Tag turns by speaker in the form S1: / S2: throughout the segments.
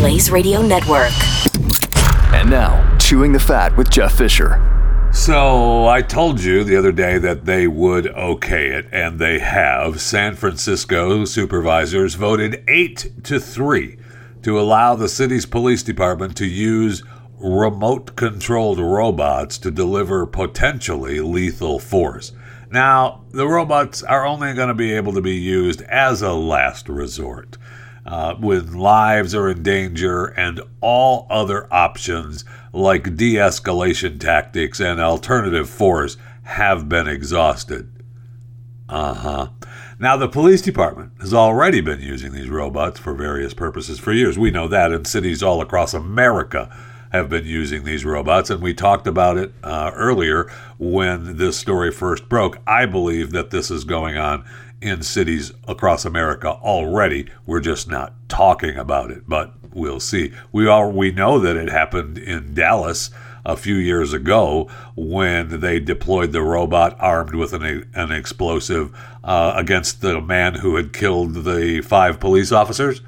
S1: Blaze Radio Network.
S2: And now, Chewing the Fat with Jeff Fisher.
S3: So I told you the other day that they would okay it, and they have. San Francisco supervisors voted eight to three to allow the city's police department to use remote controlled robots to deliver potentially lethal force. Now, the robots are only going to be able to be used as a last resort uh, when lives are in danger and all other options like de escalation tactics and alternative force have been exhausted. Uh huh. Now, the police department has already been using these robots for various purposes for years. We know that in cities all across America have been using these robots, and we talked about it uh, earlier when this story first broke. I believe that this is going on in cities across America already. We're just not talking about it, but we'll see. We are we know that it happened in Dallas a few years ago when they deployed the robot armed with an, an explosive uh, against the man who had killed the five police officers.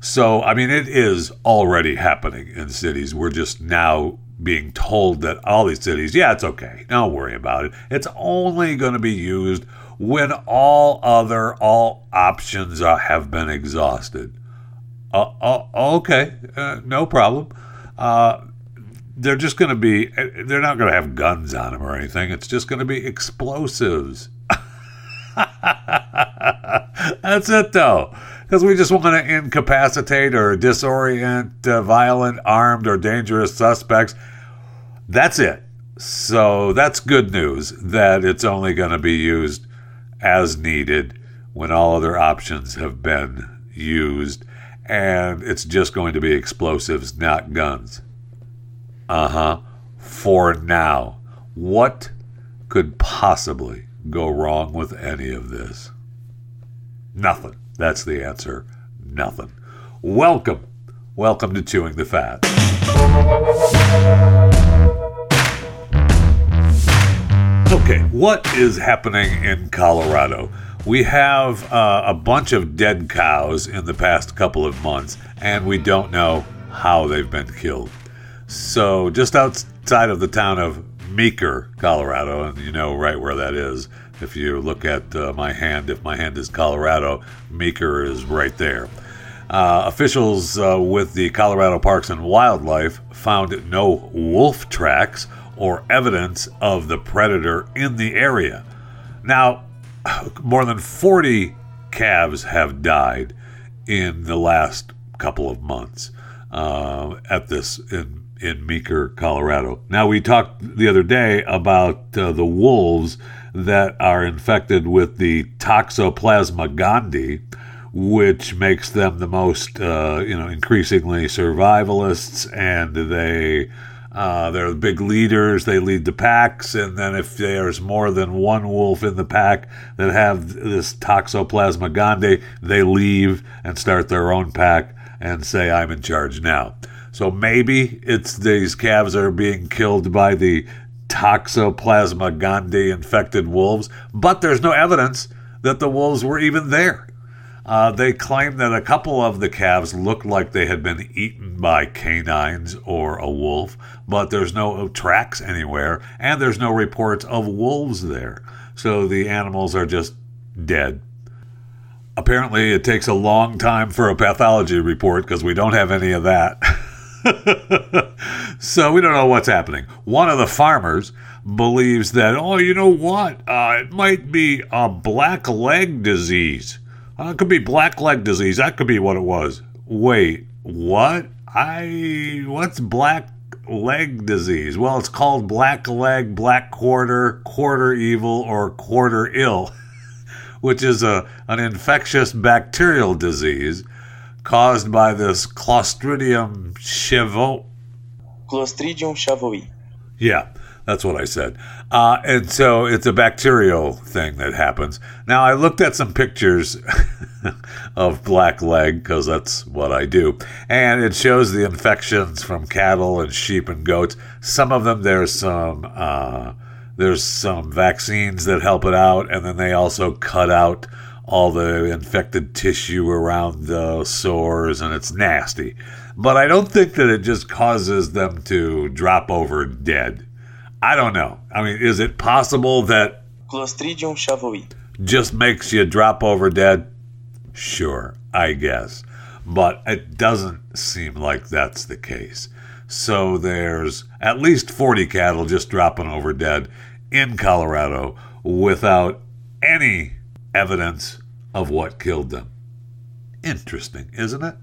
S3: So, I mean, it is already happening in cities. We're just now being told that all these cities, yeah, it's okay. Don't worry about it. It's only going to be used when all other all options are, have been exhausted. Uh, uh, okay, uh, no problem. Uh, they're just going to be, they're not going to have guns on them or anything. It's just going to be explosives. That's it, though. Because we just want to incapacitate or disorient uh, violent, armed, or dangerous suspects. That's it. So that's good news that it's only going to be used as needed when all other options have been used. And it's just going to be explosives, not guns. Uh huh. For now. What could possibly go wrong with any of this? Nothing. That's the answer. Nothing. Welcome. Welcome to Chewing the Fat. Okay, what is happening in Colorado? We have uh, a bunch of dead cows in the past couple of months, and we don't know how they've been killed. So, just outside of the town of Meeker, Colorado, and you know right where that is. If you look at uh, my hand, if my hand is Colorado, Meeker is right there. Uh, officials uh, with the Colorado Parks and Wildlife found no wolf tracks or evidence of the predator in the area. Now, more than 40 calves have died in the last couple of months uh, at this in in Meeker, Colorado. Now we talked the other day about uh, the wolves that are infected with the Toxoplasma gondii, which makes them the most uh, you know increasingly survivalists, and they uh, they're the big leaders. They lead the packs, and then if there's more than one wolf in the pack that have this Toxoplasma gondii, they leave and start their own pack and say, "I'm in charge now." So maybe it's these calves are being killed by the Toxoplasma gondii infected wolves, but there's no evidence that the wolves were even there. Uh, they claim that a couple of the calves looked like they had been eaten by canines or a wolf, but there's no tracks anywhere, and there's no reports of wolves there. So the animals are just dead. Apparently, it takes a long time for a pathology report because we don't have any of that. so we don't know what's happening. One of the farmers believes that, oh, you know what? Uh, it might be a black leg disease. Uh, it could be black leg disease. That could be what it was. Wait, what? I what's black leg disease? Well, it's called black leg, black quarter, quarter evil, or quarter ill, which is a an infectious bacterial disease caused by this Clostridium chavo.
S4: Clostridium chauvoei.
S3: Yeah, that's what I said. Uh, and so it's a bacterial thing that happens. Now, I looked at some pictures of black leg because that's what I do. And it shows the infections from cattle and sheep and goats. Some of them, there's some. Uh, there's some vaccines that help it out, and then they also cut out all the infected tissue around the sores, and it's nasty. But I don't think that it just causes them to drop over dead. I don't know. I mean, is it possible that
S4: Clostridium
S3: just makes you drop over dead? Sure, I guess. But it doesn't seem like that's the case. So there's at least 40 cattle just dropping over dead in Colorado without any evidence of what killed them. Interesting, isn't it?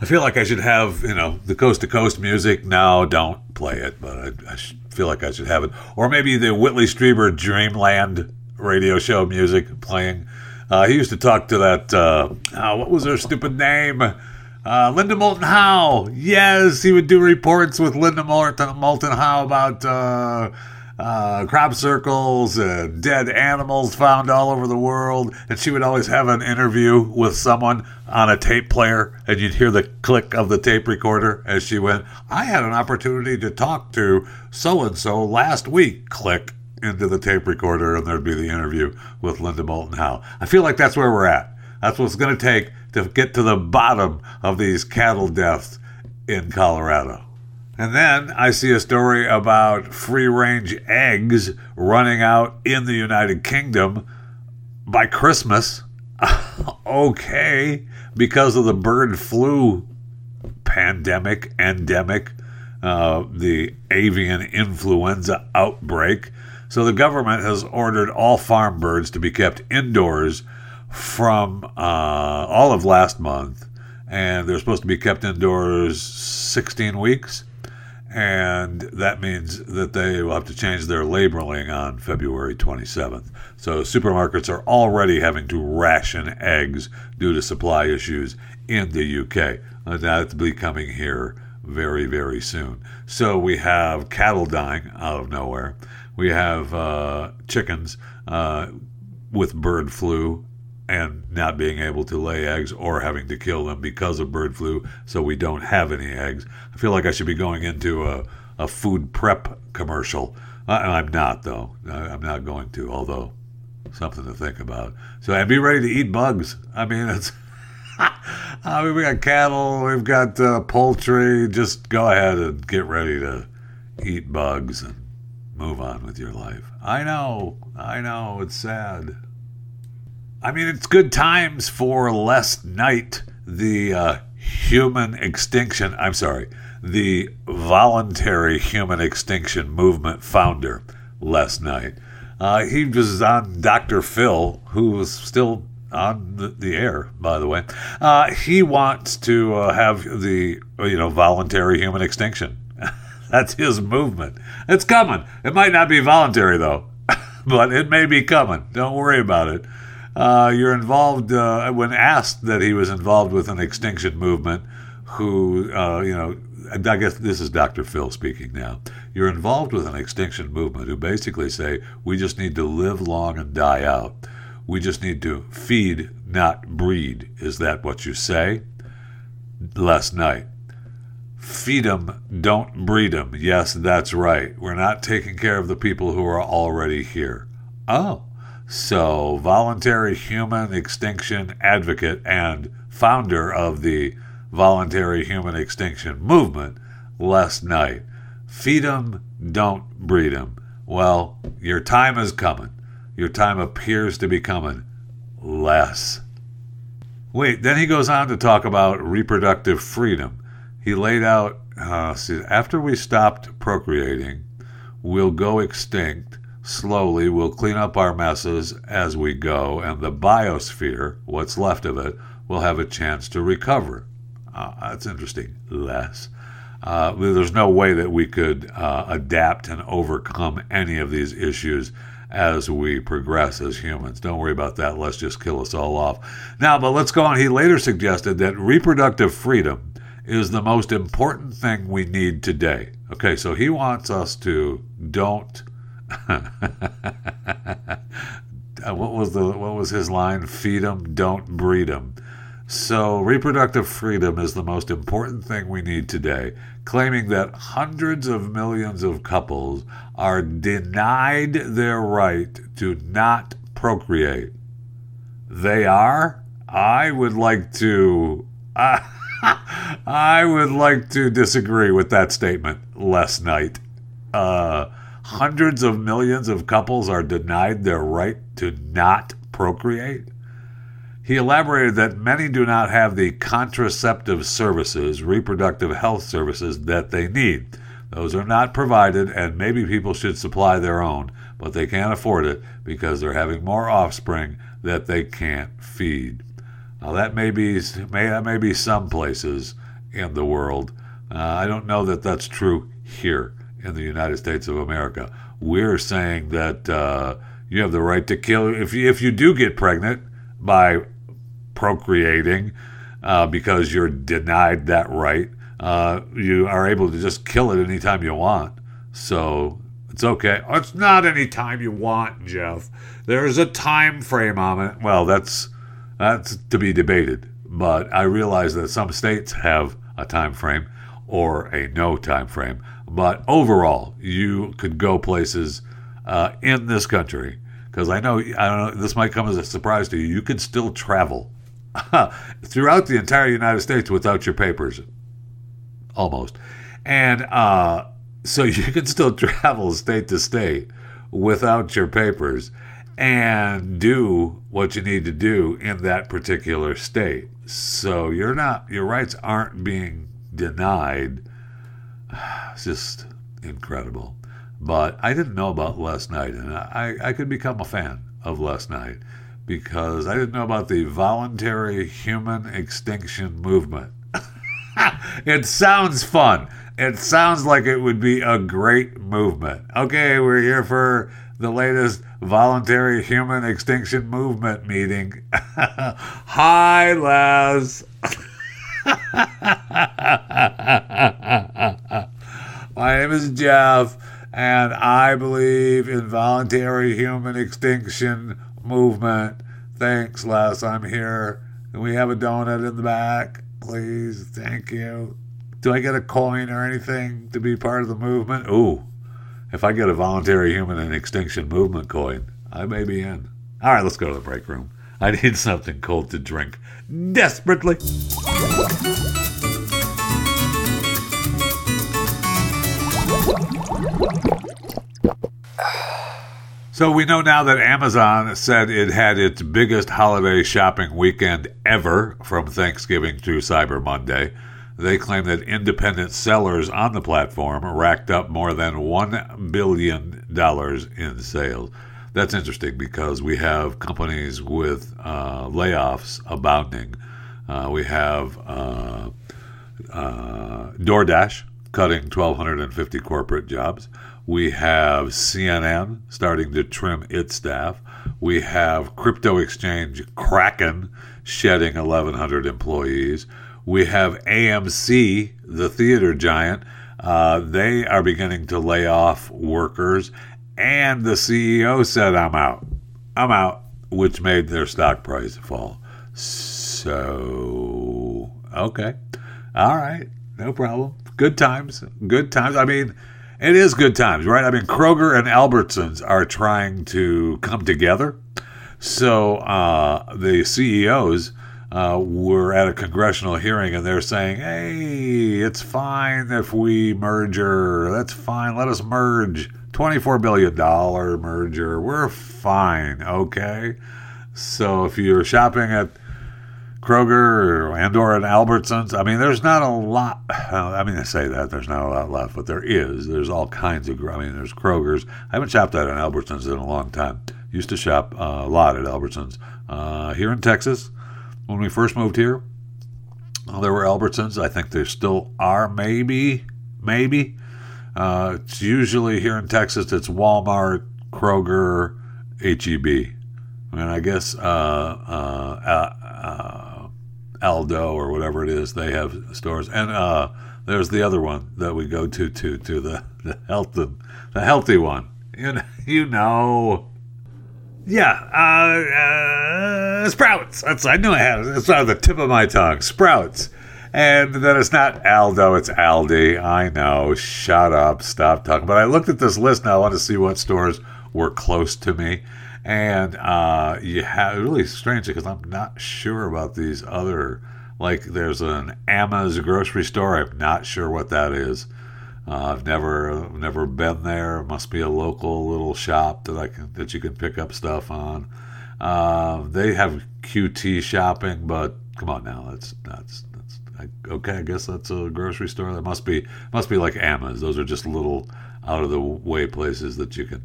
S3: I feel like I should have, you know, the coast to coast music. No, don't play it, but I, I feel like I should have it. Or maybe the Whitley Strieber Dreamland radio show music playing. Uh, he used to talk to that, uh, oh, what was her stupid name? Uh, Linda Moulton Howe. Yes, he would do reports with Linda Moulton, Moulton Howe about uh, uh, crop circles and dead animals found all over the world. And she would always have an interview with someone on a tape player, and you'd hear the click of the tape recorder as she went, I had an opportunity to talk to so and so last week. Click into the tape recorder, and there'd be the interview with Linda Moulton Howe. I feel like that's where we're at. That's what it's going to take to get to the bottom of these cattle deaths in Colorado. And then I see a story about free range eggs running out in the United Kingdom by Christmas. okay, because of the bird flu pandemic, endemic, uh, the avian influenza outbreak. So the government has ordered all farm birds to be kept indoors from uh, all of last month, and they're supposed to be kept indoors 16 weeks. And that means that they will have to change their labeling on February 27th. So supermarkets are already having to ration eggs due to supply issues in the UK. That's be coming here very, very soon. So we have cattle dying out of nowhere. We have uh, chickens uh, with bird flu and not being able to lay eggs or having to kill them because of bird flu, so we don't have any eggs. I feel like I should be going into a, a food prep commercial. Uh, I'm not, though. I'm not going to, although something to think about. So, and be ready to eat bugs. I mean, it's. I mean, we got cattle, we've got uh, poultry. Just go ahead and get ready to eat bugs and move on with your life. I know, I know, it's sad. I mean, it's good times for Les Knight. the uh, human extinction, I'm sorry, the voluntary human extinction movement founder, Les Knight. Uh, he was on Dr. Phil, who was still on the, the air, by the way. Uh, he wants to uh, have the, you know, voluntary human extinction. That's his movement. It's coming. It might not be voluntary, though, but it may be coming. Don't worry about it uh, you're involved uh, when asked that he was involved with an extinction movement who uh, you know i guess this is dr phil speaking now. You're involved with an extinction movement who basically say we just need to live long and die out. We just need to feed not breed. Is that what you say? Les Knight. Feed them don't breed them yes that's right. We're not taking care of the people who are already here. Oh so, voluntary human extinction advocate and founder of the voluntary human extinction movement, Les Knight. Feed 'em, don't breed 'em. Well, your time is coming. Your time appears to be coming. Les. Wait, then he goes on to talk about reproductive freedom. He laid out uh, see, after we stopped procreating, we'll go extinct slowly we'll clean up our messes as we go, and the biosphere, what's left of it, will have a chance to recover. Uh, that's interesting. Les. Uh, there's no way that we could uh, adapt and overcome any of these issues as we progress as humans. Don't worry about that. Let's just kill us all off. Now, but let's go on. He later suggested that reproductive freedom is the most important thing we need today. Okay, so he wants us to don't what was the what was his line? Feed them, don't breed them. So reproductive freedom is the most important thing we need today, claiming that hundreds of millions of couples are denied their right to not procreate. they are, I would like to. Uh, I would like to disagree with that statement Les Knight. Uh, hundreds of millions of couples are denied their right to not procreate. He elaborated that many do not have the contraceptive services, reproductive health services that they need. Those are not provided, and maybe people should supply their own, but they can't afford it because they're having more offspring that they can't feed. Now that may be may that may be some places in the world. Uh, I don't know that that's true here in the United States of America. We're saying that uh, you have the right to kill if you, if you do get pregnant by procreating uh, because you're denied that right. Uh, you are able to just kill it anytime you want. So it's okay. It's not any time you want, Jeff. There's a time frame on it. Well, that's that's to be debated. But I realize that some states have a time frame or a no time frame. But overall, you could go places uh, in this country because I know I don't know this might come as a surprise to you. You can still travel throughout the entire United States without your papers, almost, and uh, so you can still travel state to state without your papers and do what you need to do in that particular state. So you're not your rights aren't being denied. It's just incredible. But I didn't know about Les Knight, and I, I could become a fan of Les Knight because I didn't know about the voluntary human extinction movement. it sounds fun. It sounds like it would be a great movement. Okay, we're here for the latest voluntary human extinction movement meeting. Hi, Les. My name is Jeff, and I believe in voluntary human extinction movement. Thanks, Les. I'm here. Can we have a donut in the back, please? Thank you. Do I get a coin or anything to be part of the movement? Ooh, if I get a voluntary human and extinction movement coin, I may be in. All right, let's go to the break room. I need something cold to drink desperately. So we know now that Amazon said it had its biggest holiday shopping weekend ever from Thanksgiving to Cyber Monday. They claim that independent sellers on the platform racked up more than $1 billion in sales. That's interesting because we have companies with uh, layoffs abounding. Uh, we have uh, uh DoorDash cutting 1,250 corporate jobs. We have CNN starting to trim its staff. We have crypto exchange Kraken shedding 1,100 employees. We have AMC, the theater giant. Uh, they are beginning to lay off workers. And the CEO said, I'm out. I'm out, which made their stock price fall. So, okay. All right. No problem. Good times. Good times. I mean, it is good times, right? I mean, Kroger and Albertsons are trying to come together. So uh, the CEOs uh, were at a congressional hearing and they're saying, hey, it's fine if we merger. That's fine. Let us merge. $24 billion merger. We're fine, okay? So if you're shopping at Kroger and or at Albertsons. I mean, there's not a lot. I mean, I say that there's not a lot left, but there is. There's all kinds of. I mean, there's Kroger's. I haven't shopped at an Albertsons in a long time. Used to shop uh, a lot at Albertsons uh, here in Texas. When we first moved here, there were Albertsons. I think there still are. Maybe, maybe. Uh, it's usually here in Texas. It's Walmart, Kroger, HEB. I mean, I guess uh, uh, uh, Aldo or whatever it is. They have stores, and uh, there's the other one that we go to to to the the health the, the healthy one. You know, you know. Yeah, uh, uh, Sprouts. That's I knew I had it. It's on the tip of my tongue. Sprouts. And then it's not Aldo, it's Aldi. I know. Shut up. Stop talking. But I looked at this list now. I want to see what stores were close to me. And uh, you have really strange because I'm not sure about these other. Like there's an Amma's grocery store. I'm not sure what that is. Uh, I've never never been there. It must be a local little shop that I can that you can pick up stuff on. Uh, they have QT shopping, but come on now, that's that's Okay. I guess that's a grocery store. That must be must be like Amma's. Those are just little out of the way places that you can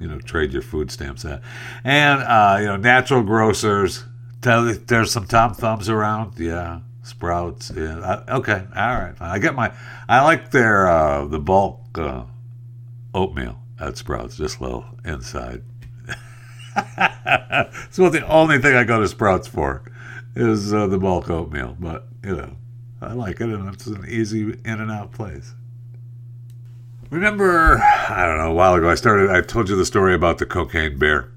S3: you know trade your food stamps at, and uh, you know natural grocers. There's some Tom Thumbs around, yeah. Sprouts, yeah. I, okay, all right. I get my. I like their uh, the bulk uh, oatmeal at Sprouts, just a little inside. it's about the only thing I go to Sprouts for is uh, the bulk oatmeal, but you know, I like it, and it's an easy in and out place. Remember, I don't know, a while ago, I started. I told you the story about the cocaine bear,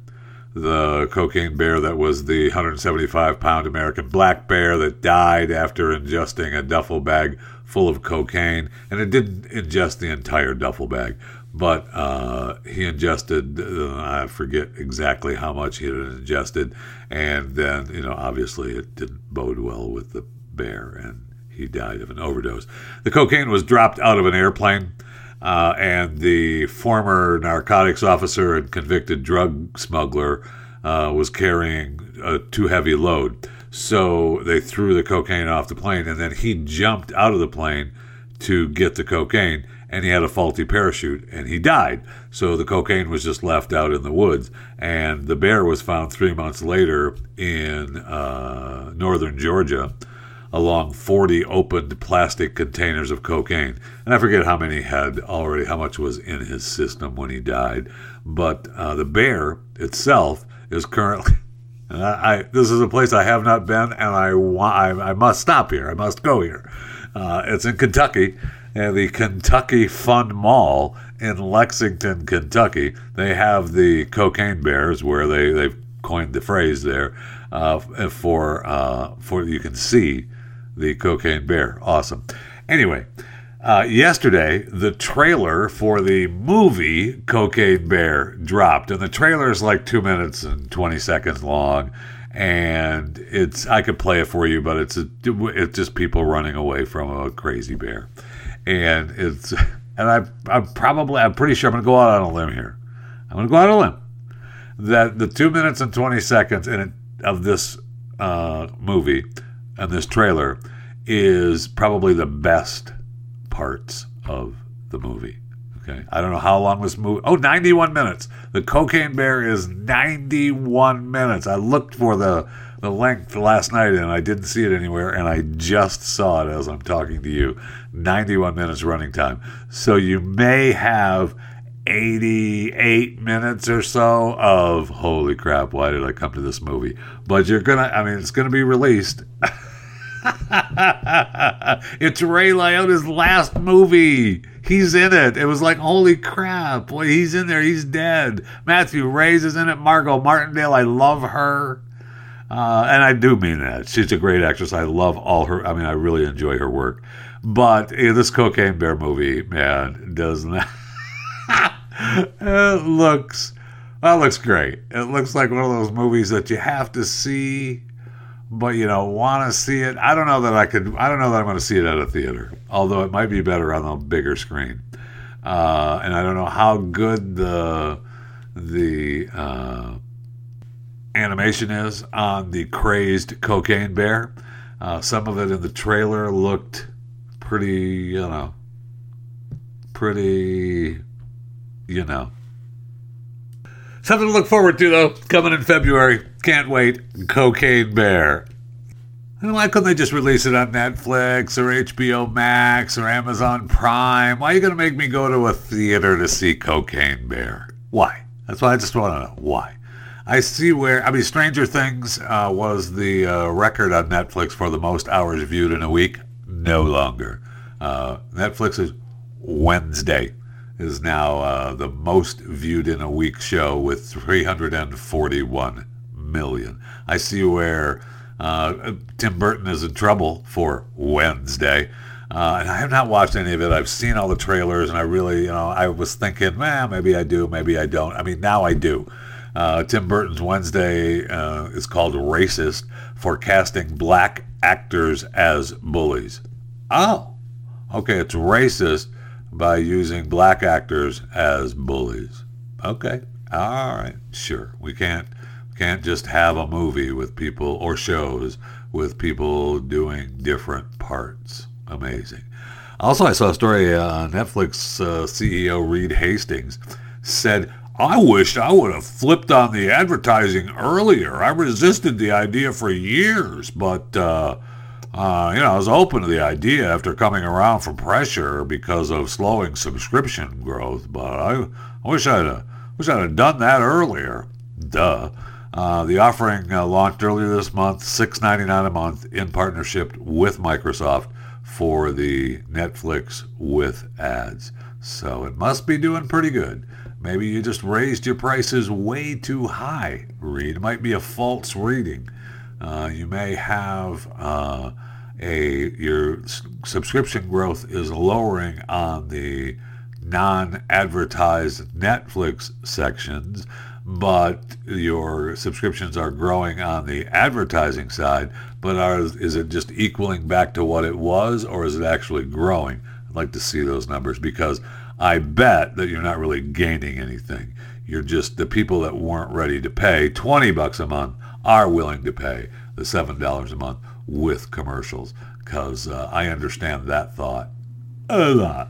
S3: the cocaine bear that was the 175 pound American black bear that died after ingesting a duffel bag full of cocaine, and it didn't ingest the entire duffel bag, but uh, he ingested, uh, I forget exactly how much he had ingested, and then, you know, obviously it didn't bode well with the bear, and he died of an overdose. The cocaine was dropped out of an airplane. Uh, and the former narcotics officer and convicted drug smuggler uh, was carrying a too heavy load. So they threw the cocaine off the plane, and then he jumped out of the plane to get the cocaine, and he had a faulty parachute, and he died. So the cocaine was just left out in the woods, and the bear was found three months later in uh, northern Georgia along 40 opened plastic containers of cocaine. And I forget how many had already, how much was in his system when he died. But uh, the bear itself is currently. I, this is a place I have not been, and I, want, I, I must stop here. I must go here. Uh, it's in Kentucky, and the Kentucky Fun Mall in Lexington, Kentucky. They have the cocaine bears, where they they've coined the phrase there uh, for uh, for you can see the cocaine bear. Awesome. Anyway, uh, yesterday the trailer for the movie Cocaine Bear dropped, and the trailer is like two minutes and twenty seconds long, and it's I could play it for you, but it's a, it's just people running away from a crazy bear, and it's and I I'm probably I'm pretty sure I'm gonna go out on a limb here. I'm gonna go out on a limb that the two minutes and twenty seconds in it, of this uh, movie and this trailer is probably the best parts of the movie. Okay. I don't know how long this movie. Oh, 91 minutes. The Cocaine Bear is 91 minutes. I looked for the the length last night and I didn't see it anywhere and I just saw it as I'm talking to you. 91 minutes running time. So you may have 88 minutes or so of holy crap, why did I come to this movie? But you're going to I mean it's going to be released it's Ray Liotta's last movie. He's in it. It was like, holy crap. Boy, he's in there. He's dead. Matthew Rhys is in it. Margot Martindale, I love her. Uh, and I do mean that. She's a great actress. I love all her. I mean, I really enjoy her work. But yeah, this Cocaine Bear movie, man, does not. it looks. That looks great. It looks like one of those movies that you have to see but you know, want to see it. I don't know that I could. I don't know that I'm going to see it at a theater. Although it might be better on a bigger screen. Uh, and I don't know how good the the uh, animation is on the crazed cocaine bear. Uh, some of it in the trailer looked pretty, you know, pretty, you know. Something to look forward to, though, coming in February. Can't wait. Cocaine Bear. Why couldn't they just release it on Netflix or HBO Max or Amazon Prime? Why are you going to make me go to a theater to see Cocaine Bear? Why? That's why I just want to know. Why? I see where, I mean, Stranger Things uh, was the uh, record on Netflix for the most hours viewed in a week. No longer. Uh, Netflix is Wednesday is now uh, the most viewed in a week show with 341 million. I see where uh, Tim Burton is in trouble for Wednesday. Uh, and I have not watched any of it. I've seen all the trailers, and I really, you know, I was thinking, man, maybe I do, maybe I don't. I mean, now I do. Uh, Tim Burton's Wednesday uh, is called Racist for casting black actors as bullies. Oh, okay, it's racist by using black actors as bullies. Okay, all right, sure. We can't can't just have a movie with people or shows with people doing different parts. Amazing. Also, I saw a story uh, on Netflix. Uh, CEO Reed Hastings said, "I wished I would have flipped on the advertising earlier. I resisted the idea for years, but." Uh, uh, you know, I was open to the idea after coming around from pressure because of slowing subscription growth, but I, I wish I'd uh, wish I'd have done that earlier. Duh. Uh, the offering uh, launched earlier this month, $6.99 a month, in partnership with Microsoft for the Netflix with ads. So it must be doing pretty good. Maybe you just raised your prices way too high, Reed. It might be a false reading. Uh, you may have uh, a your subscription growth is lowering on the non-advertised Netflix sections, but your subscriptions are growing on the advertising side. But are, is it just equaling back to what it was, or is it actually growing? I'd like to see those numbers because I bet that you're not really gaining anything. You're just the people that weren't ready to pay 20 bucks a month are willing to pay the $7 a month with commercials because uh, I understand that thought a lot.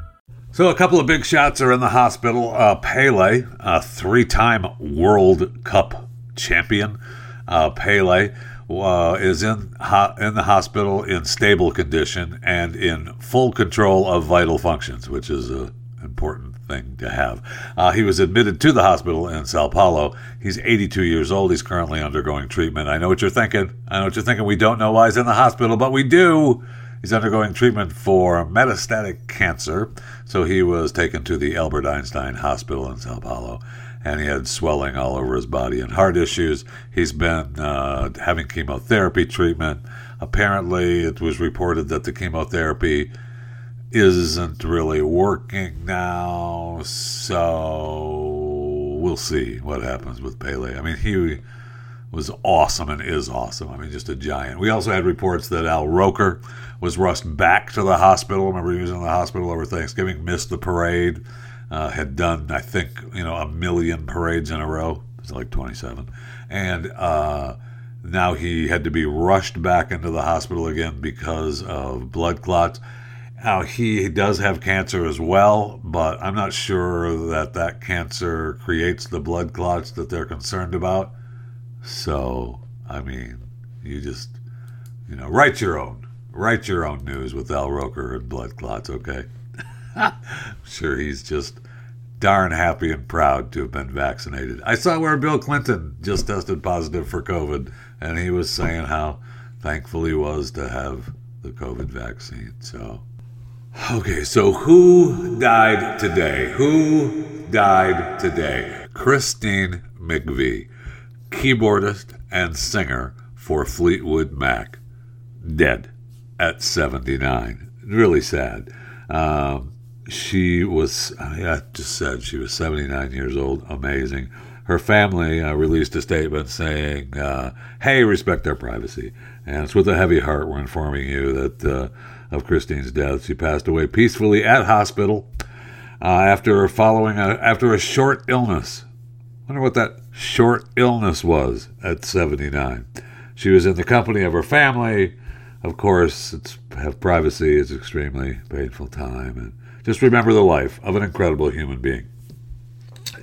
S3: So a couple of big shots are in the hospital. Uh, Pele, a three-time World Cup champion, uh, Pele uh, is in ho- in the hospital in stable condition and in full control of vital functions, which is an important thing to have. Uh, he was admitted to the hospital in Sao Paulo. He's 82 years old. He's currently undergoing treatment. I know what you're thinking. I know what you're thinking. We don't know why he's in the hospital, but we do. He's undergoing treatment for metastatic cancer. So he was taken to the Albert Einstein Hospital in Sao Paulo, and he had swelling all over his body and heart issues. He's been uh, having chemotherapy treatment. Apparently, it was reported that the chemotherapy isn't really working now. So we'll see what happens with Pele. I mean, he was awesome and is awesome. I mean, just a giant. We also had reports that Al Roker was rushed back to the hospital. Remember, he was in the hospital over Thanksgiving, missed the parade, uh, had done, I think, you know, a million parades in a row. It's like 27. And uh, now he had to be rushed back into the hospital again because of blood clots. Now, he does have cancer as well, but I'm not sure that that cancer creates the blood clots that they're concerned about. So, I mean, you just, you know, write your own. Write your own news with Al Roker and blood clots, okay? I'm sure he's just darn happy and proud to have been vaccinated. I saw where Bill Clinton just tested positive for COVID, and he was saying how thankful he was to have the COVID vaccine. So, okay, so who died today? Who died today? Christine McVie keyboardist and singer for Fleetwood Mac, dead at 79. Really sad. Um, she was, I just said she was 79 years old. Amazing. Her family uh, released a statement saying, uh, hey, respect our privacy. And it's with a heavy heart we're informing you that uh, of Christine's death. She passed away peacefully at hospital uh, after following a, after a short illness. Wonder what that short illness was at 79. She was in the company of her family. Of course, it's have privacy is extremely painful time, and just remember the life of an incredible human being.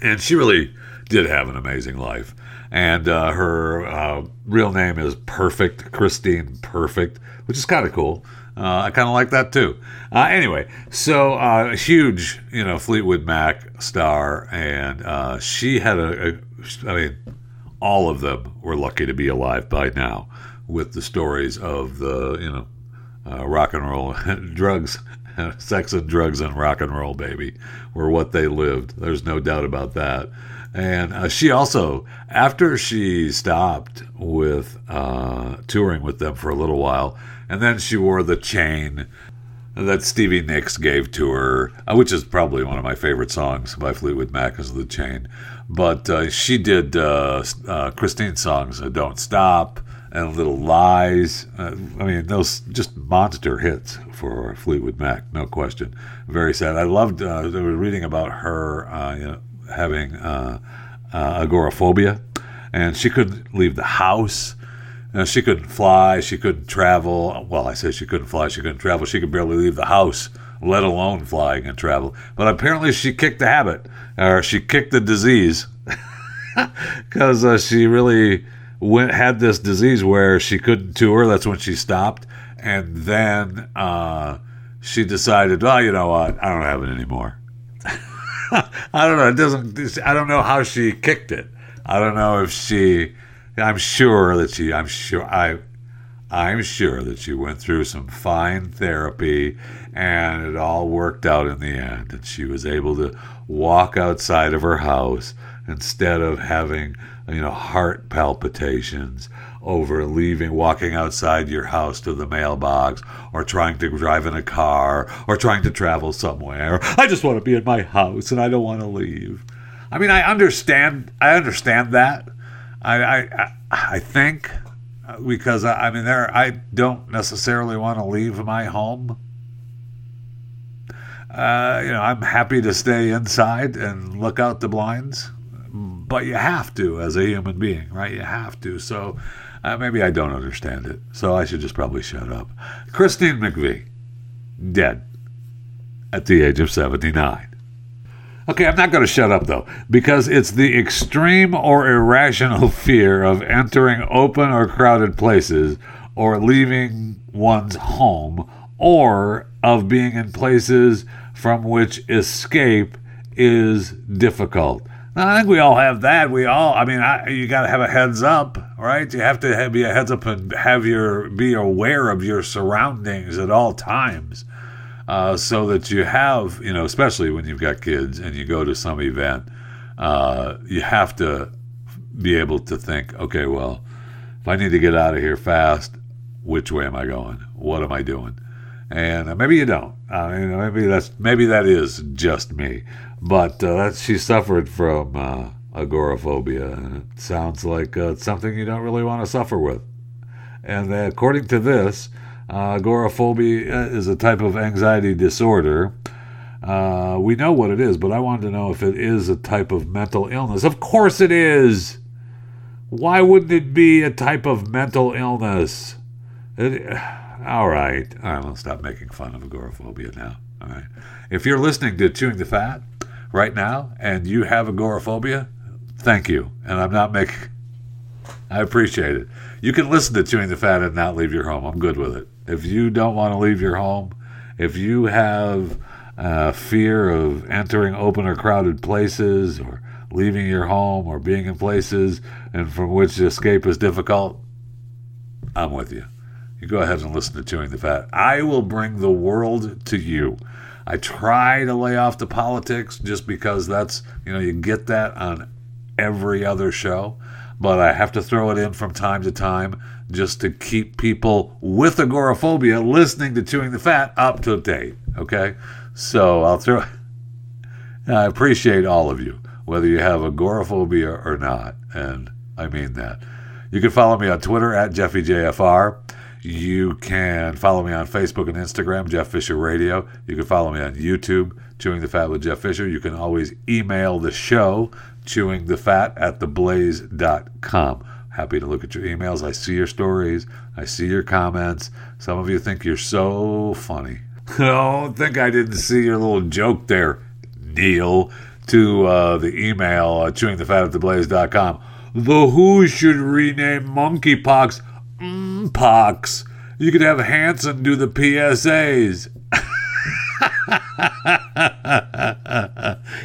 S3: And she really did have an amazing life. And uh, her uh, real name is Perfect, Christine Perfect, which is kind of cool. Uh, I kind of like that too. Uh, anyway, so uh, huge, you know, Fleetwood Mac star, and uh, she had a, a, I mean, all of them were lucky to be alive by now, with the stories of the, you know, uh, rock and roll drugs, sex and drugs and rock and roll, baby, were what they lived. There's no doubt about that. And uh, she also, after she stopped with touring with them for a little while, and then she wore the chain that Stevie Nicks gave to her, uh, which is probably one of my favorite songs by Fleetwood Mac, is the chain. But uh, she did uh, uh, Christine's songs, "Don't Stop" and "Little Lies." I mean, those just monster hits for Fleetwood Mac, no question. Very sad. I loved. Reading about her, you know, having agoraphobia, and she couldn't leave the house know, she couldn't fly, she couldn't travel. Well, I say she couldn't fly, she couldn't travel. She could barely leave the house, let alone flying and travel. But apparently, she kicked the habit, or she kicked the disease, because uh, she really went had this disease where she couldn't tour. That's when she stopped, and then uh, she decided, well, you know what, I don't have it anymore. I don't know. It doesn't. I don't know how she kicked it. I don't know if she I'm sure that she, I'm sure, I, I'm sure that she went through some fine therapy and it all worked out in the end. And she was able to walk outside of her house instead of having, you know, heart palpitations over leaving, walking outside your house to the mailbox or trying to drive in a car or trying to travel somewhere. I just want to be in my house and I don't want to leave. I mean, I understand, I understand that I, I, I think because I mean there I don't necessarily want to leave my home. Uh, you know, I'm happy to stay inside and look out the blinds, but you have to as a human being, right? You have to. So uh, maybe I don't understand it. So I should just probably shut up. Christine McVie, dead at the age of 79. Okay, I'm not going to shut up though, because it's the extreme or irrational fear of entering open or crowded places or leaving one's home or of being in places from which escape is difficult. Now, I think we all have that. We all, I mean, I, you got to have a heads up, right? You have to have, be a heads up and have your be aware of your surroundings at all times uh, so that you have, you know, especially when you've got kids and you go to some event, uh, you have to be able to think, okay, well, if I need to get out of here fast, which way am I going? What am I doing? And uh, maybe you don't. I mean, maybe that's maybe that is just me, but uh, that she suffered from uh, agoraphobia, and it sounds like uh, something you don't really want to suffer with. And according to this, uh, agoraphobia is a type of anxiety disorder. Uh, we know what it is, but I wanted to know if it is a type of mental illness. Of course it is. Why wouldn't it be a type of mental illness? It, all right. All right, I'll stop making fun of agoraphobia now. All right. If you're listening to Chewing the Fat right now and you have agoraphobia, thank you. And I'm not making, I appreciate it. You can listen to Chewing the Fat and not leave your home. I'm good with it if you don't want to leave your home, if you have uh, fear of entering open or crowded places or leaving your home or being in places and from which escape is difficult, I'm with you. You go ahead and listen to Chewing the Fat. I will bring the world to you. I try to lay off the politics just because that's, you know, you get that on every other show but I have to throw it in from time to time just to keep people with agoraphobia listening to Chewing the Fat up to date. Okay? So I'll throw. I appreciate all of you, whether you have agoraphobia or not, and I mean that. You can follow me on Twitter at JeffyJFR. You can follow me on Facebook and Instagram, Jeff Fisher Radio. You can follow me on YouTube, Chewing the Fat with Jeff Fisher. You can always email the show, chewing the fat at theblaze.com. Happy to look at your emails. I see your stories. I see your comments. Some of you think you're so funny. Don't think I didn't see your little joke there, Neil. to uh, the email uh, chewingthefatattheblaze.com. The Who should rename monkeypox mm, pox. You could have Hanson do the PSAs.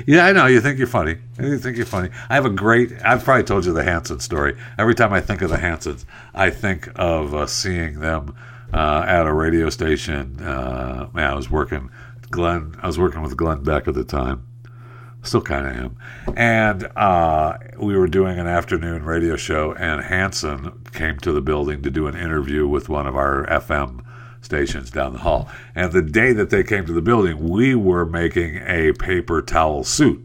S3: Yeah, I know. You think you're funny. You think you're funny. I have a great. I've probably told you the Hanson story. Every time I think of the Hansons, I think of uh, seeing them uh, at a radio station. Uh, man, I was working Glenn. I was working with Glenn Beck at the time. Still kind of am. And uh, we were doing an afternoon radio show, and Hanson came to the building to do an interview with one of our FM stations down the hall. And the day that they came to the building, we were making a paper towel suit.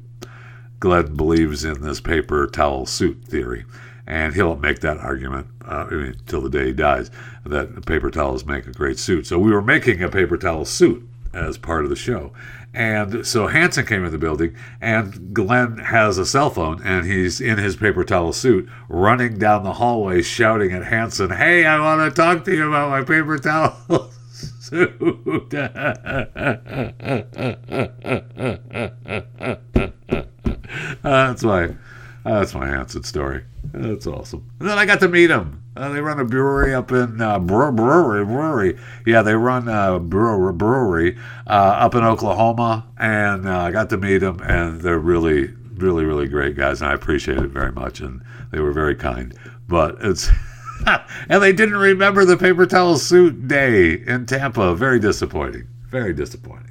S3: Glenn believes in this paper towel suit theory, and he'll make that argument uh, until the day he dies that paper towels make a great suit. So we were making a paper towel suit as part of the show. And so Hanson came in the building, and Glenn has a cell phone, and he's in his paper towel suit, running down the hallway, shouting at Hanson, "Hey, I want to talk to you about my paper towel suit." that's my that's my Hanson story. That's awesome. And then I got to meet him. Uh, they run a brewery up in uh, brewery, brewery. Yeah, they run a brewery, brewery uh, up in Oklahoma, and uh, I got to meet them, and they're really, really, really great guys, and I appreciate it very much, and they were very kind. But it's. and they didn't remember the paper towel suit day in Tampa. Very disappointing. Very disappointing.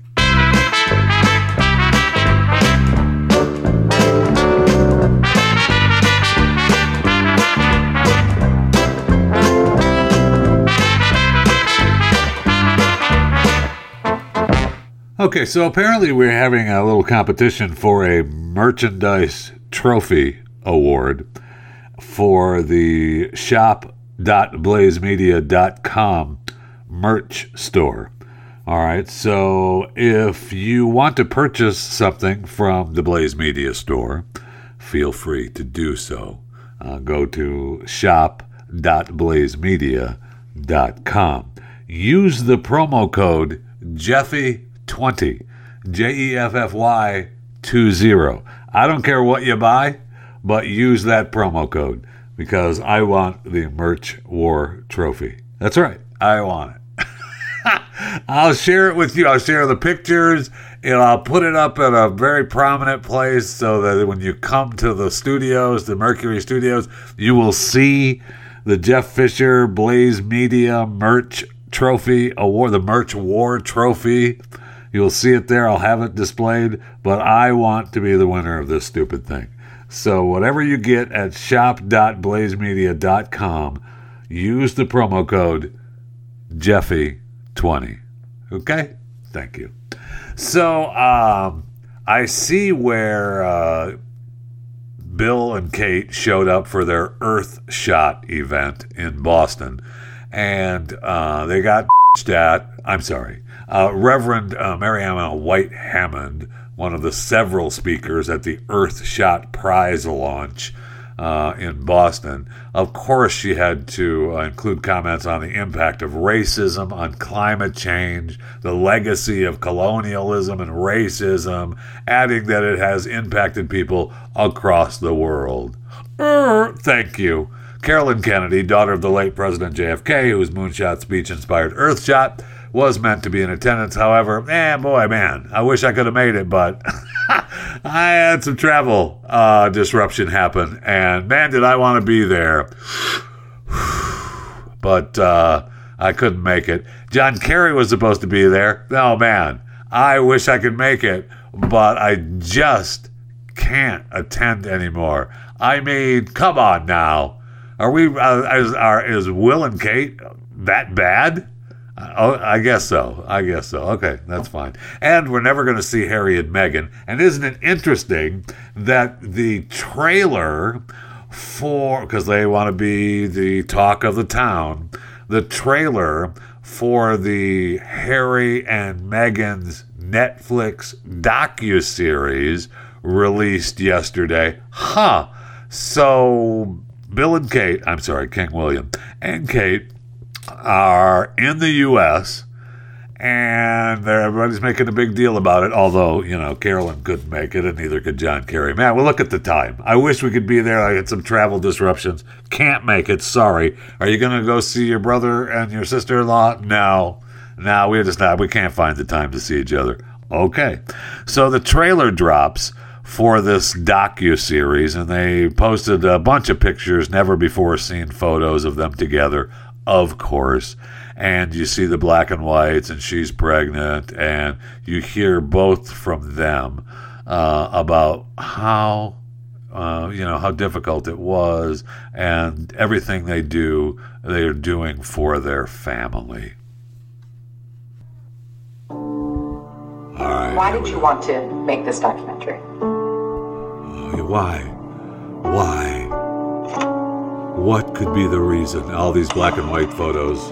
S3: Okay, so apparently we're having a little competition for a merchandise trophy award for the shop.blazemedia.com merch store. All right, so if you want to purchase something from the Blaze Media store, feel free to do so. Uh, go to shop.blazemedia.com. Use the promo code Jeffy 20. J E F F Y 20. I don't care what you buy, but use that promo code because I want the Merch War Trophy. That's right. I want it. I'll share it with you. I'll share the pictures and I'll put it up at a very prominent place so that when you come to the studios, the Mercury Studios, you will see the Jeff Fisher Blaze Media Merch Trophy Award, the Merch War Trophy. You'll see it there. I'll have it displayed, but I want to be the winner of this stupid thing. So, whatever you get at shop.blazemedia.com, use the promo code Jeffy20. Okay? Thank you. So, um, I see where uh, Bill and Kate showed up for their Earth Shot event in Boston, and uh, they got at. I'm sorry, uh, Reverend uh, Mariama White Hammond, one of the several speakers at the Earthshot Prize launch uh, in Boston. Of course, she had to uh, include comments on the impact of racism on climate change, the legacy of colonialism and racism, adding that it has impacted people across the world. Er, thank you. Caroline Kennedy, daughter of the late President JFK, whose moonshot speech inspired Earthshot, was meant to be in attendance. However, eh, boy, man, I wish I could have made it, but I had some travel uh, disruption happen, and man, did I want to be there. but uh, I couldn't make it. John Kerry was supposed to be there. Oh, man, I wish I could make it, but I just can't attend anymore. I mean, come on now. Are we, uh, is, are, is Will and Kate that bad? Oh, I guess so. I guess so. Okay, that's fine. And we're never going to see Harry and Meghan. And isn't it interesting that the trailer for, because they want to be the talk of the town, the trailer for the Harry and Meghan's Netflix docu-series released yesterday. Huh. So Bill and Kate, I'm sorry, King William and Kate are in the U.S. and everybody's making a big deal about it. Although you know Caroline couldn't make it, and neither could John Kerry. Man, well look at the time. I wish we could be there. I had some travel disruptions. Can't make it. Sorry. Are you gonna go see your brother and your sister-in-law? No, no, we're just not. We can't find the time to see each other. Okay, so the trailer drops for this docu series, and they posted a bunch of pictures, never before seen photos of them together, of course. And you see the black and whites, and she's pregnant, and you hear both from them uh, about how uh, you know how difficult it was, and everything they do, they are doing for their family. Right.
S5: Why did you want to make this documentary?
S3: Why? Why? What could be the reason? All these black and white photos.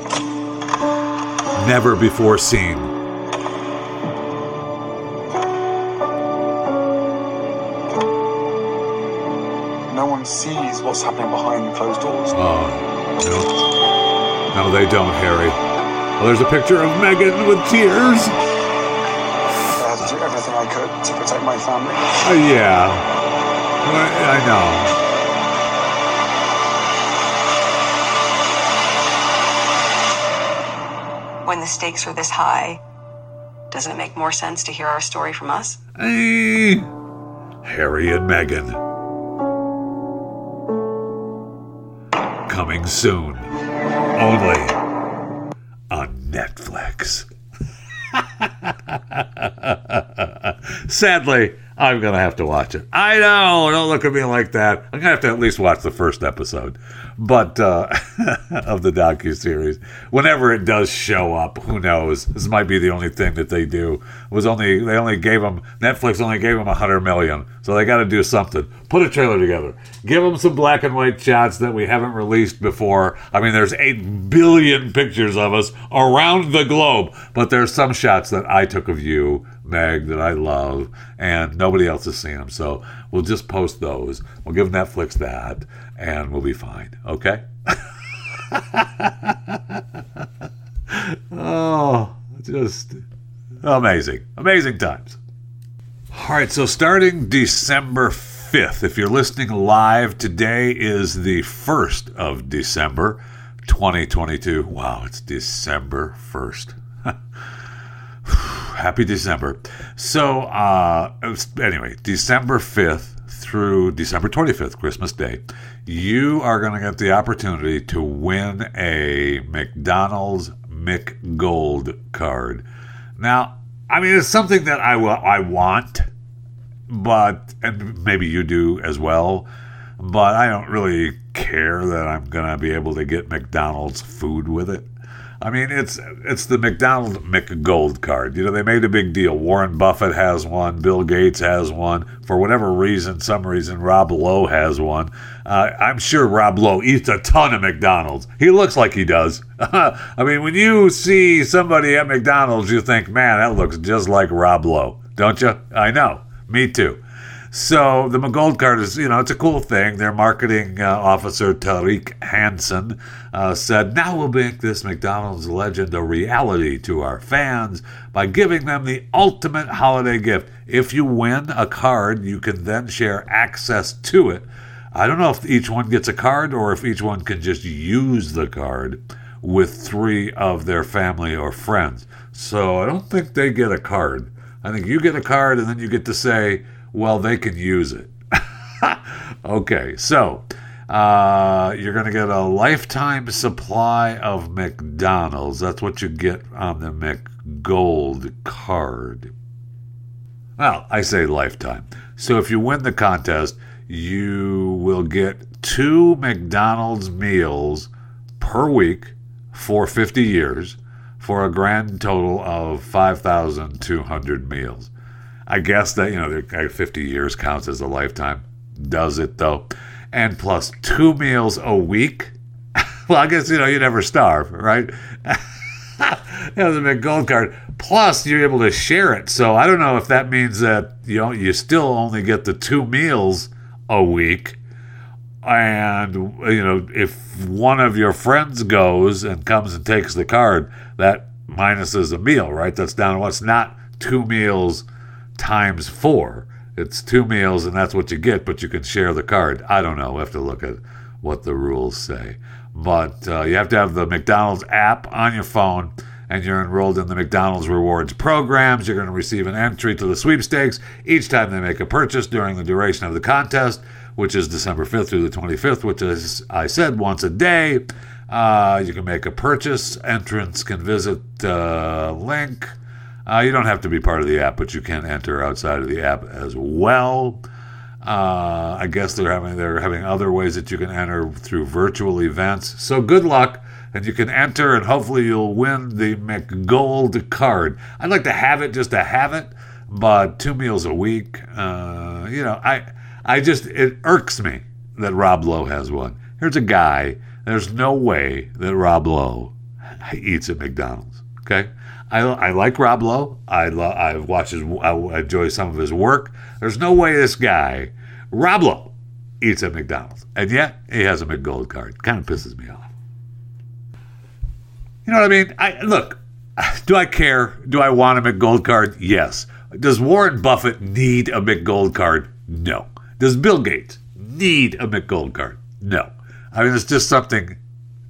S3: Never before seen.
S6: No one sees what's happening behind closed doors.
S3: Oh, no. No, they don't, Harry. Well, there's a picture of Meghan with tears.
S6: I had to do everything I could to protect my family.
S3: Uh, yeah. I know.
S7: When the stakes are this high, doesn't it make more sense to hear our story from us?
S3: Eh, Harry and Meghan. Coming soon. Only on Netflix. Sadly, I'm going to have to watch it. I know. Don't look at me like that. I'm going to have to at least watch the first episode. But uh, of the docu series, whenever it does show up, who knows? This might be the only thing that they do. It was only they only gave them Netflix only gave them a hundred million, so they got to do something. Put a trailer together. Give them some black and white shots that we haven't released before. I mean, there's eight billion pictures of us around the globe, but there's some shots that I took of you, Meg, that I love, and nobody else has seen them. So we'll just post those. We'll give Netflix that, and we'll be fine. Okay. oh, just amazing, amazing times. All right, so starting December 5th, if you're listening live, today is the 1st of December 2022. Wow, it's December 1st. Happy December. So, uh, anyway, December 5th through December 25th, Christmas Day, you are going to get the opportunity to win a McDonald's McGold card. Now, I mean, it's something that I wa- I want, but and maybe you do as well. But I don't really care that I'm gonna be able to get McDonald's food with it. I mean, it's it's the McDonald's McGold card. You know, they made a big deal. Warren Buffett has one. Bill Gates has one. For whatever reason, some reason, Rob Lowe has one. Uh, I'm sure Rob Lowe eats a ton of McDonald's. He looks like he does. I mean, when you see somebody at McDonald's, you think, man, that looks just like Rob Lowe, don't you? I know. Me too. So the McGold card is, you know, it's a cool thing. Their marketing uh, officer Tariq Hassan uh, said, "Now we'll make this McDonald's legend a reality to our fans by giving them the ultimate holiday gift. If you win a card, you can then share access to it. I don't know if each one gets a card or if each one can just use the card with three of their family or friends. So I don't think they get a card. I think you get a card and then you get to say." Well, they can use it. okay, so uh, you're going to get a lifetime supply of McDonald's. That's what you get on the McGold card. Well, I say lifetime. So if you win the contest, you will get two McDonald's meals per week for 50 years for a grand total of 5,200 meals. I guess that, you know, 50 years counts as a lifetime. Does it, though? And plus two meals a week. well, I guess, you know, you never starve, right? you a big gold card. Plus, you're able to share it. So I don't know if that means that, you know, you still only get the two meals a week. And, you know, if one of your friends goes and comes and takes the card, that minuses a meal, right? That's down. It's not two meals times four. It's two meals, and that's what you get, but you can share the card. I don't know. We have to look at what the rules say. But uh, you have to have the McDonald's app on your phone, and you're enrolled in the McDonald's Rewards programs. You're going to receive an entry to the sweepstakes each time they make a purchase during the duration of the contest, which is December 5th through the 25th, which is, I said, once a day. Uh, you can make a purchase. Entrants can visit uh, link. Uh, you don't have to be part of the app, but you can enter outside of the app as well. Uh, I guess they're having they're having other ways that you can enter through virtual events. So good luck, and you can enter, and hopefully you'll win the McGold card. I'd like to have it just to have it, but two meals a week, uh, you know, I I just it irks me that Rob Lowe has one. Here's a guy. There's no way that Rob Lowe eats at McDonald's. Okay. I, I like Rob Lowe. I lo- I watch his. I enjoy some of his work. There's no way this guy, Rob Lowe, eats at McDonald's, and yet he has a McGold card. Kind of pisses me off. You know what I mean? I look. Do I care? Do I want a McGold card? Yes. Does Warren Buffett need a McGold card? No. Does Bill Gates need a McGold card? No. I mean, it's just something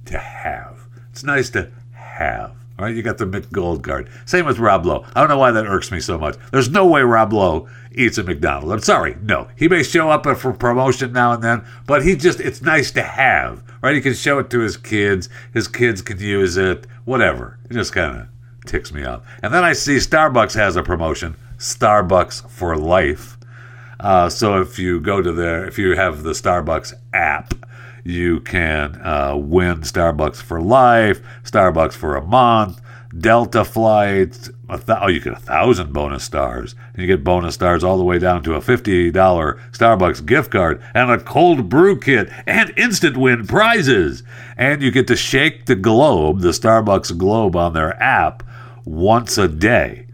S3: to have. It's nice to have. All right, you got the McGold card. Same with Rob Lowe. I don't know why that irks me so much. There's no way Rob Lowe eats at McDonald's. I'm sorry. No. He may show up for promotion now and then, but he just, it's nice to have, right? He can show it to his kids. His kids can use it, whatever. It just kind of ticks me off. And then I see Starbucks has a promotion Starbucks for life. Uh, so if you go to their, if you have the Starbucks app, you can uh, win Starbucks for life, Starbucks for a month, Delta flights. Th- oh, you get a thousand bonus stars, and you get bonus stars all the way down to a fifty dollar Starbucks gift card and a cold brew kit and instant win prizes. And you get to shake the globe, the Starbucks globe, on their app once a day.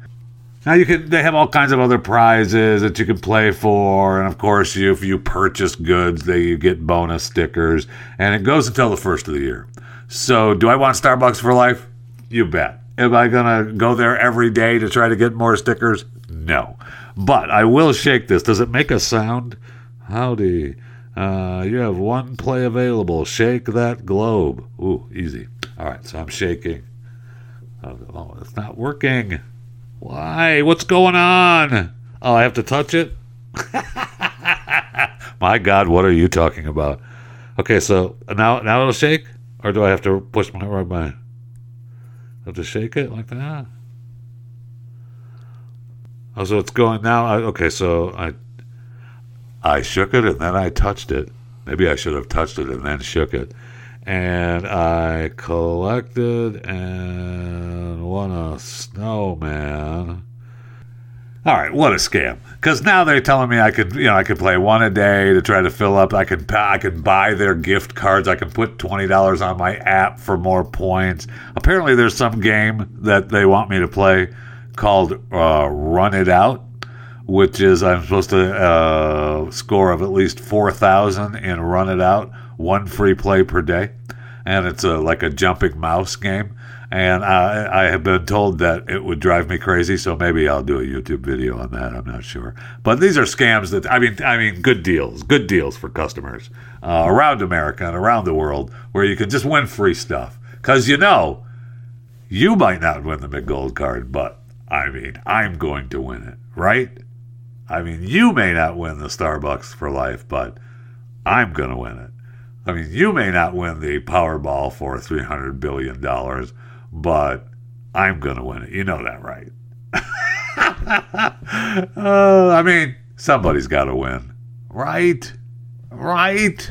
S3: Now you can they have all kinds of other prizes that you can play for, and of course you if you purchase goods, they you get bonus stickers, and it goes until the first of the year. So do I want Starbucks for life? You bet. Am I gonna go there every day to try to get more stickers? No. But I will shake this. Does it make a sound? Howdy. Uh, you have one play available. Shake that globe. Ooh, easy. All right, so I'm shaking. Oh, it's not working. Why? What's going on? Oh, I have to touch it? My God, what are you talking about? Okay, so now now it'll shake? Or do I have to push my right my have to shake it like that? Oh, so it's going now. I, okay, so I I shook it and then I touched it. Maybe I should have touched it and then shook it. And I collected and won a snowman. All right, what a scam! Because now they're telling me I could, you know, I could play one a day to try to fill up. I can, I can buy their gift cards. I can put twenty dollars on my app for more points. Apparently, there's some game that they want me to play called uh, Run It Out, which is I'm supposed to uh, score of at least four thousand in Run It Out, one free play per day, and it's a like a jumping mouse game and I, I, have been told that it would drive me crazy. So maybe I'll do a YouTube video on that. I'm not sure. But these are scams that I mean, I mean, good deals, good deals for customers uh, around America and around the world, where you can just win free stuff. Because you know, you might not win the McGold card, but I mean, I'm going to win it, right? I mean, you may not win the Starbucks for life, but I'm going to win it. I mean, you may not win the Powerball for $300 billion, but I'm going to win it. You know that, right? uh, I mean, somebody's got to win, right? Right?